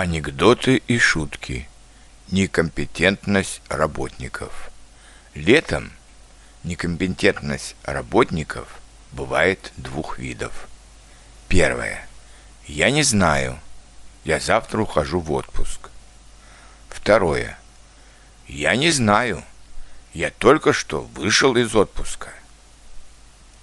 Анекдоты и шутки. Некомпетентность работников. Летом некомпетентность работников бывает двух видов. Первое. Я не знаю. Я завтра ухожу в отпуск. Второе. Я не знаю. Я только что вышел из отпуска.